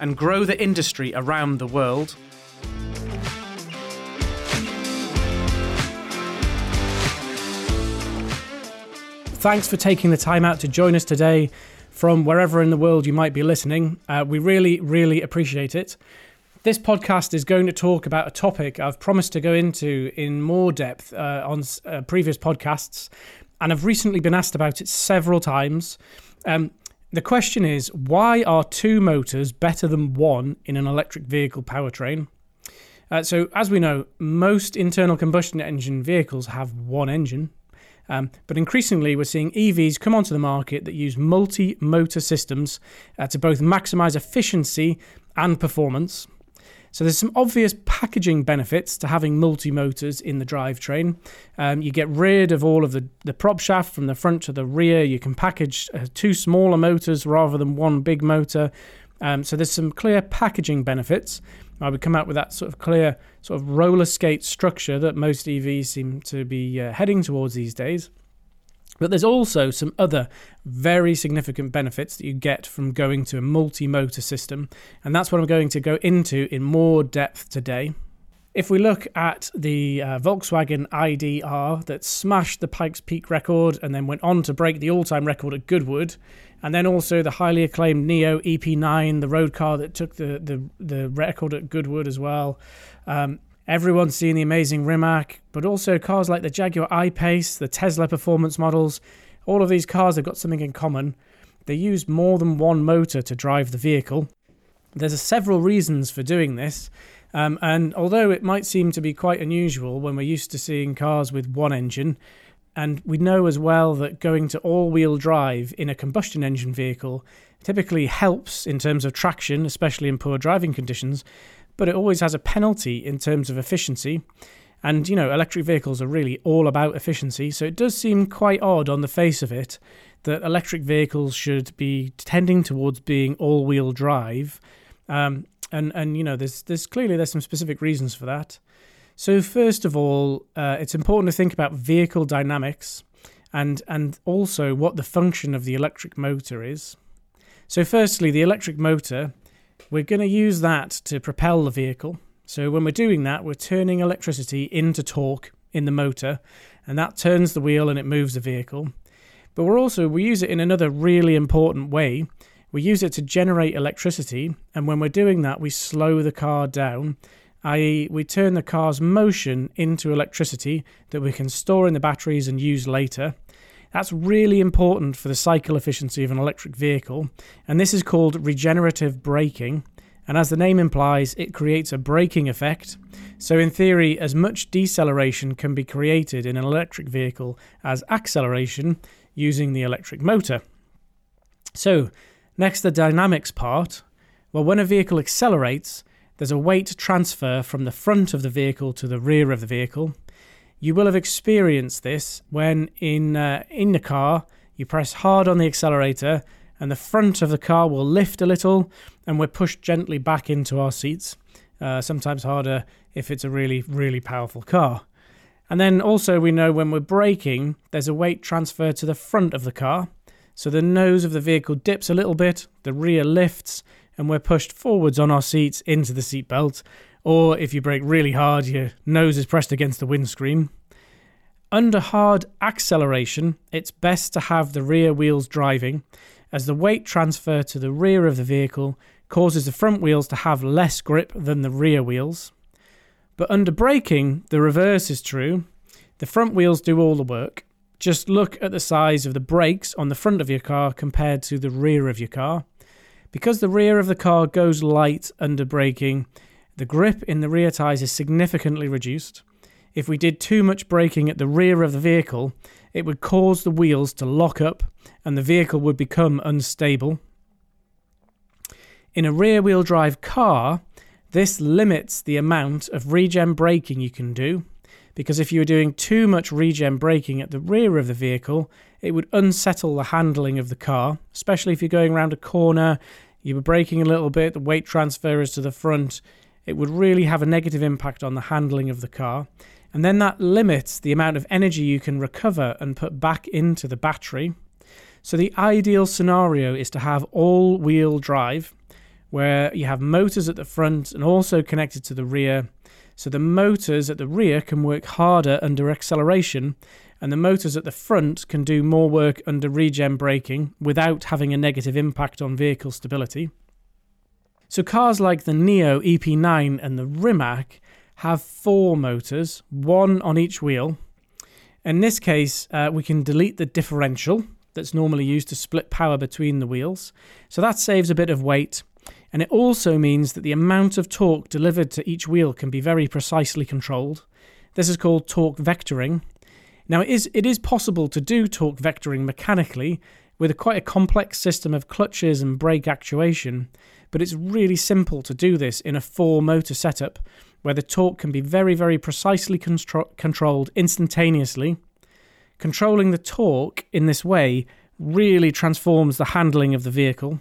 and grow the industry around the world. Thanks for taking the time out to join us today from wherever in the world you might be listening. Uh, we really, really appreciate it. This podcast is going to talk about a topic I've promised to go into in more depth uh, on uh, previous podcasts, and I've recently been asked about it several times. Um, the question is why are two motors better than one in an electric vehicle powertrain? Uh, so, as we know, most internal combustion engine vehicles have one engine, um, but increasingly we're seeing EVs come onto the market that use multi motor systems uh, to both maximize efficiency and performance. So there's some obvious packaging benefits to having multi-motors in the drivetrain. Um, you get rid of all of the, the prop shaft from the front to the rear. You can package uh, two smaller motors rather than one big motor. Um, so there's some clear packaging benefits. I would come out with that sort of clear sort of roller skate structure that most EVs seem to be uh, heading towards these days. But there's also some other very significant benefits that you get from going to a multi motor system, and that's what I'm going to go into in more depth today. If we look at the uh, Volkswagen ID.R that smashed the Pikes Peak record and then went on to break the all time record at Goodwood, and then also the highly acclaimed NIO EP9, the road car that took the, the, the record at Goodwood as well. Um, Everyone's seen the amazing Rimac, but also cars like the Jaguar I-Pace, the Tesla performance models. All of these cars have got something in common. They use more than one motor to drive the vehicle. There's several reasons for doing this, um, and although it might seem to be quite unusual when we're used to seeing cars with one engine, and we know as well that going to all wheel drive in a combustion engine vehicle typically helps in terms of traction, especially in poor driving conditions, but it always has a penalty in terms of efficiency. And, you know, electric vehicles are really all about efficiency. So it does seem quite odd on the face of it that electric vehicles should be tending towards being all wheel drive. Um, and, and, you know, there's, there's clearly there's some specific reasons for that. So, first of all, uh, it's important to think about vehicle dynamics and, and also what the function of the electric motor is. So, firstly, the electric motor we're going to use that to propel the vehicle. So when we're doing that, we're turning electricity into torque in the motor, and that turns the wheel and it moves the vehicle. But we're also we use it in another really important way. We use it to generate electricity, and when we're doing that, we slow the car down, i.e., we turn the car's motion into electricity that we can store in the batteries and use later. That's really important for the cycle efficiency of an electric vehicle, and this is called regenerative braking. And as the name implies, it creates a braking effect. So, in theory, as much deceleration can be created in an electric vehicle as acceleration using the electric motor. So, next, the dynamics part. Well, when a vehicle accelerates, there's a weight transfer from the front of the vehicle to the rear of the vehicle. You will have experienced this when in uh, in the car you press hard on the accelerator and the front of the car will lift a little and we're pushed gently back into our seats. Uh, sometimes harder if it's a really really powerful car. And then also we know when we're braking, there's a weight transfer to the front of the car. So the nose of the vehicle dips a little bit, the rear lifts, and we're pushed forwards on our seats into the seatbelt, or if you brake really hard, your nose is pressed against the windscreen. Under hard acceleration, it's best to have the rear wheels driving, as the weight transfer to the rear of the vehicle causes the front wheels to have less grip than the rear wheels. But under braking, the reverse is true. The front wheels do all the work. Just look at the size of the brakes on the front of your car compared to the rear of your car. Because the rear of the car goes light under braking, the grip in the rear tyres is significantly reduced. If we did too much braking at the rear of the vehicle, it would cause the wheels to lock up and the vehicle would become unstable. In a rear wheel drive car, This limits the amount of regen braking you can do because if you were doing too much regen braking at the rear of the vehicle, it would unsettle the handling of the car, especially if you're going around a corner, you were braking a little bit, the weight transfer is to the front, it would really have a negative impact on the handling of the car. And then that limits the amount of energy you can recover and put back into the battery. So, the ideal scenario is to have all wheel drive, where you have motors at the front and also connected to the rear. So, the motors at the rear can work harder under acceleration, and the motors at the front can do more work under regen braking without having a negative impact on vehicle stability. So, cars like the NIO EP9 and the Rimac have four motors, one on each wheel. In this case, uh, we can delete the differential that's normally used to split power between the wheels. So that saves a bit of weight. And it also means that the amount of torque delivered to each wheel can be very precisely controlled. This is called torque vectoring. Now, it is, it is possible to do torque vectoring mechanically with a quite a complex system of clutches and brake actuation, but it's really simple to do this in a four motor setup where the torque can be very, very precisely contro- controlled instantaneously. Controlling the torque in this way really transforms the handling of the vehicle.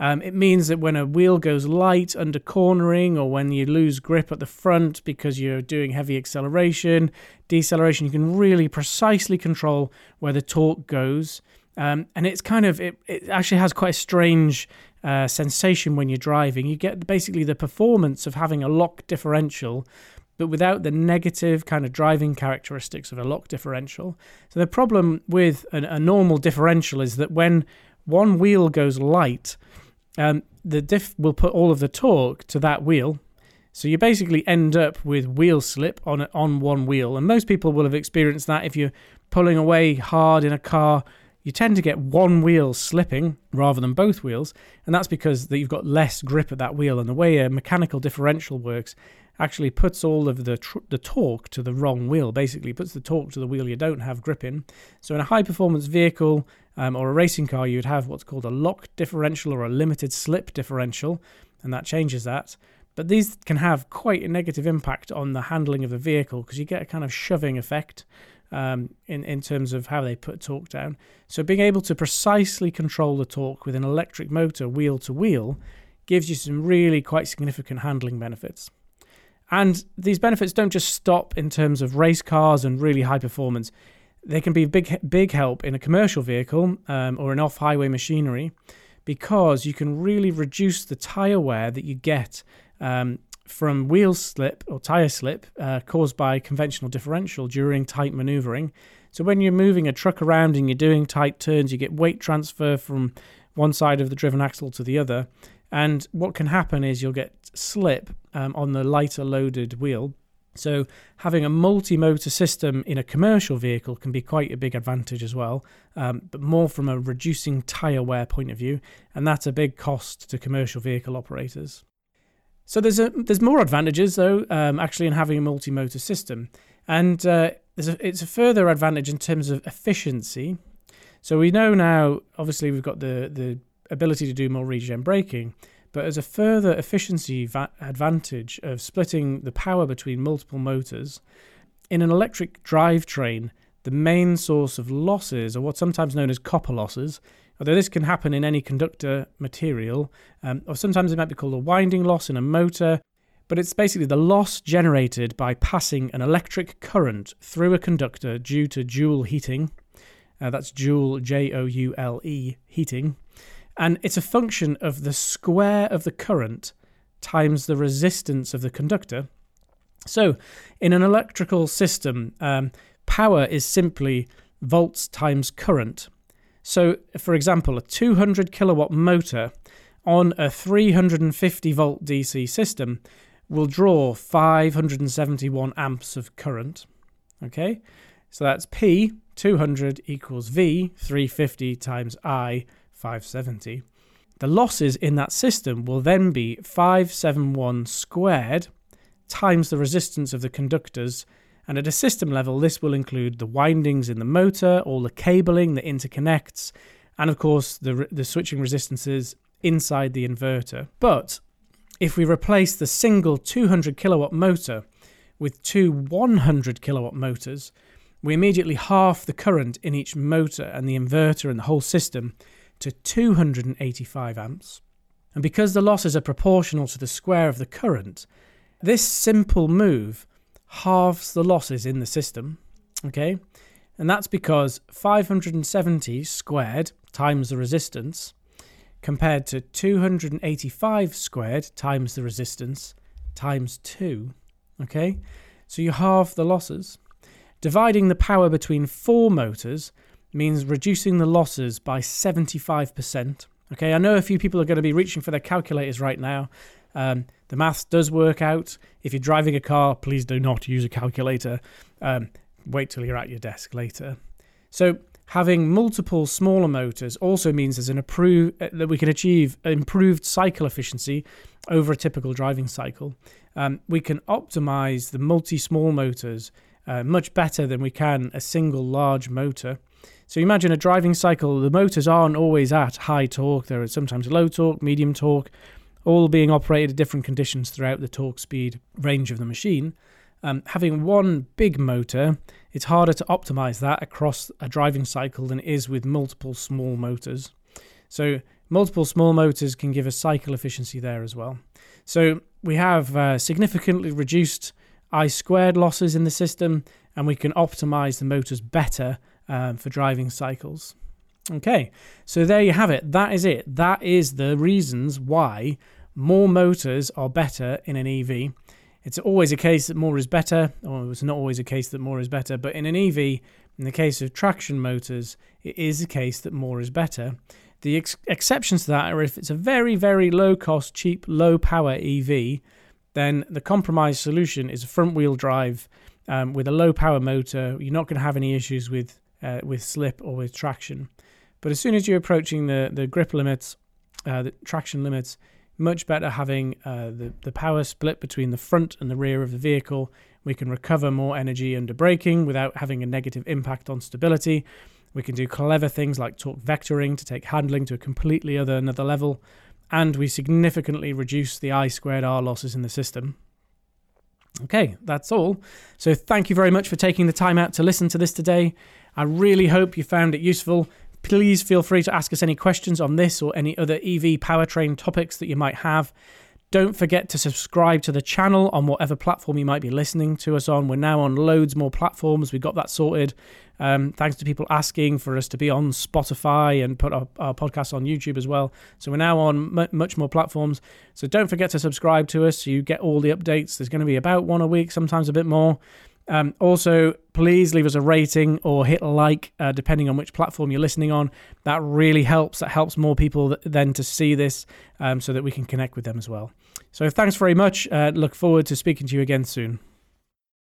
Um, it means that when a wheel goes light under cornering or when you lose grip at the front because you're doing heavy acceleration, deceleration, you can really precisely control where the torque goes. Um, and it's kind of, it, it actually has quite a strange uh, sensation when you're driving. You get basically the performance of having a lock differential, but without the negative kind of driving characteristics of a lock differential. So the problem with a, a normal differential is that when one wheel goes light, um, the diff will put all of the torque to that wheel. So you basically end up with wheel slip on on one wheel, and most people will have experienced that if you're pulling away hard in a car you tend to get one wheel slipping rather than both wheels, and that's because that you've got less grip at that wheel. And the way a mechanical differential works actually puts all of the tr- the torque to the wrong wheel. Basically, puts the torque to the wheel you don't have grip in. So in a high performance vehicle um, or a racing car, you would have what's called a lock differential or a limited slip differential, and that changes that. But these can have quite a negative impact on the handling of the vehicle because you get a kind of shoving effect um, in, in terms of how they put torque down. So being able to precisely control the torque with an electric motor wheel to wheel gives you some really quite significant handling benefits. And these benefits don't just stop in terms of race cars and really high performance. They can be big, big help in a commercial vehicle um, or in off-highway machinery because you can really reduce the tire wear that you get um, from wheel slip or tire slip uh, caused by conventional differential during tight maneuvering. So when you're moving a truck around and you're doing tight turns, you get weight transfer from one side of the driven axle to the other. And what can happen is you'll get slip um, on the lighter loaded wheel. So having a multi-motor system in a commercial vehicle can be quite a big advantage as well, um, but more from a reducing tyre wear point of view, and that's a big cost to commercial vehicle operators. So there's a there's more advantages though um, actually in having a multi-motor system, and uh, a, it's a further advantage in terms of efficiency. So we know now, obviously, we've got the the ability to do more regen braking, but as a further efficiency va- advantage of splitting the power between multiple motors, in an electric drivetrain, the main source of losses are what's sometimes known as copper losses, Although this can happen in any conductor material, um, or sometimes it might be called a winding loss in a motor, but it's basically the loss generated by passing an electric current through a conductor due to Joule heating. Uh, that's Joule, J O U L E, heating. And it's a function of the square of the current times the resistance of the conductor. So, in an electrical system, um, power is simply volts times current. So, for example, a 200 kilowatt motor on a 350 volt DC system will draw 571 amps of current. Okay, so that's P 200 equals V 350 times I 570. The losses in that system will then be 571 squared times the resistance of the conductors and at a system level, this will include the windings in the motor, all the cabling that interconnects, and of course the, the switching resistances inside the inverter. But If we replace the single 200 kilowatt motor with two 100 kilowatt motors, we immediately half the current in each motor and the inverter and the whole system to 285 amps. And because the losses are proportional to the square of the current, this simple move halves the losses in the system. Okay? And that's because 570 squared times the resistance compared to 285 squared times the resistance times 2. Okay? So you halve the losses. Dividing the power between four motors means reducing the losses by 75%. Okay, I know a few people are going to be reaching for their calculators right now. Um, the maths does work out. If you're driving a car, please do not use a calculator. Um, wait till you're at your desk later. So, having multiple smaller motors also means there's an improve, uh, that we can achieve improved cycle efficiency over a typical driving cycle. Um, we can optimize the multi small motors uh, much better than we can a single large motor. So imagine a driving cycle, the motors aren't always at high torque, there are sometimes low torque, medium torque, all being operated at different conditions throughout the torque speed range of the machine. Um, having one big motor, it's harder to optimize that across a driving cycle than it is with multiple small motors. So, multiple small motors can give a cycle efficiency there as well. So, we have uh, significantly reduced I squared losses in the system, and we can optimize the motors better um, for driving cycles. Okay, so there you have it. That is it. That is the reasons why more motors are better in an EV. It's always a case that more is better, or it's not always a case that more is better, but in an EV, in the case of traction motors, it is a case that more is better. The ex- exceptions to that are if it's a very, very low cost, cheap, low power EV, then the compromise solution is a front wheel drive um, with a low power motor. You're not going to have any issues with uh, with slip or with traction. But as soon as you're approaching the, the grip limits, uh, the traction limits, much better having uh, the, the power split between the front and the rear of the vehicle. We can recover more energy under braking without having a negative impact on stability. We can do clever things like torque vectoring to take handling to a completely other another level and we significantly reduce the I squared R losses in the system. Okay, that's all. So thank you very much for taking the time out to listen to this today. I really hope you found it useful. Please feel free to ask us any questions on this or any other EV powertrain topics that you might have. Don't forget to subscribe to the channel on whatever platform you might be listening to us on. We're now on loads more platforms. We got that sorted. Um, thanks to people asking for us to be on Spotify and put our, our podcast on YouTube as well. So we're now on m- much more platforms. So don't forget to subscribe to us so you get all the updates. There's going to be about one a week, sometimes a bit more. Um, also, please leave us a rating or hit like, uh, depending on which platform you're listening on. That really helps. That helps more people th- then to see this um, so that we can connect with them as well. So, thanks very much. Uh, look forward to speaking to you again soon.